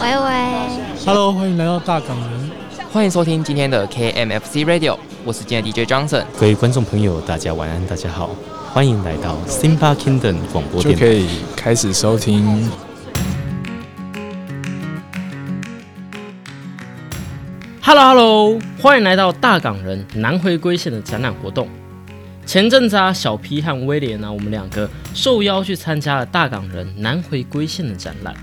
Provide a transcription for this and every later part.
喂喂，Hello，欢迎来到大港人，欢迎收听今天的 KMFC Radio，我是今天的 DJ Johnson。各位观众朋友，大家晚安，大家好，欢迎来到 Simba Kingdom 广播电台，可以开始收听。Hello Hello，欢迎来到大港人南回归线的展览活动。前阵子啊，小 P 和威廉呢，我们两个受邀去参加了大港人南回归线的展览。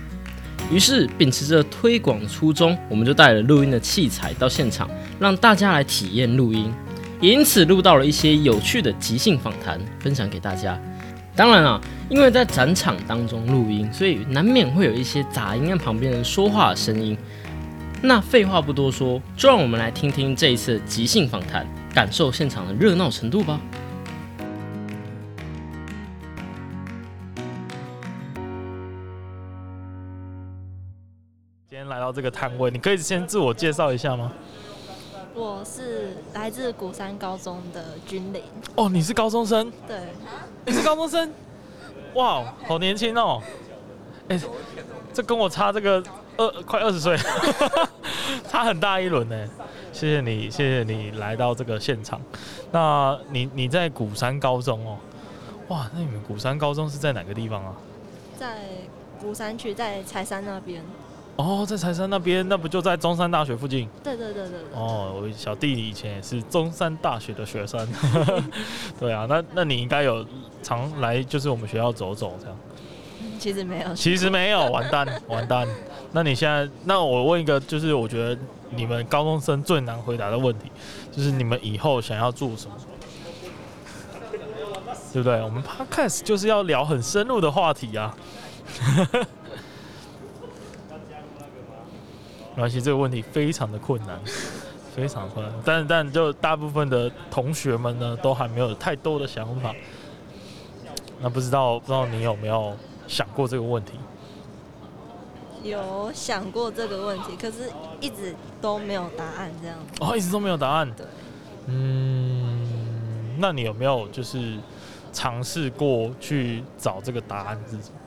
于是秉持着推广的初衷，我们就带了录音的器材到现场，让大家来体验录音。也因此录到了一些有趣的即兴访谈，分享给大家。当然啊，因为在展场当中录音，所以难免会有一些杂音跟旁边人说话的声音。那废话不多说，就让我们来听听这一次即兴访谈，感受现场的热闹程度吧。今天来到这个摊位，你可以先自我介绍一下吗？我是来自鼓山高中的君玲。哦，你是高中生？对，你是高中生？哇，好年轻哦！哎，这跟我差这个。二快二十岁，差很大一轮呢。谢谢你，谢谢你来到这个现场。那你你在鼓山高中哦，哇，那你们鼓山高中是在哪个地方啊？在鼓山区，在柴山那边。哦，在柴山那边，那不就在中山大学附近？对对对对。哦，我小弟以前也是中山大学的学生。对啊，那那你应该有常来，就是我们学校走走这样。其实没有。其实没有，完蛋 完蛋。那你现在，那我问一个，就是我觉得你们高中生最难回答的问题，就是你们以后想要做什么，对不对？我们 podcast 就是要聊很深入的话题啊。没关系，这个问题非常的困难，非常困难。但但就大部分的同学们呢，都还没有太多的想法。那不知道不知道你有没有想过这个问题？有想过这个问题，可是一直都没有答案，这样子。哦，一直都没有答案。对。嗯，那你有没有就是尝试过去找这个答案是什么？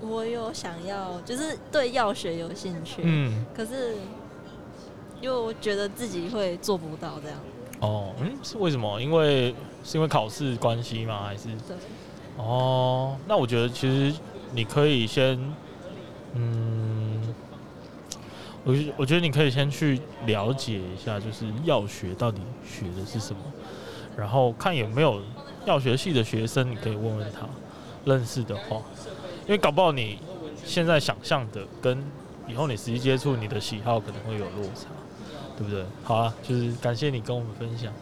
我有想要，就是对药学有兴趣。嗯。可是又觉得自己会做不到这样。哦，嗯，是为什么？因为是因为考试关系吗？还是？对。哦，那我觉得其实你可以先。嗯，我我觉得你可以先去了解一下，就是药学到底学的是什么，然后看有没有药学系的学生，你可以问问他认识的话，因为搞不好你现在想象的跟以后你实际接触你的喜好可能会有落差，对不对？好啊，就是感谢你跟我们分享。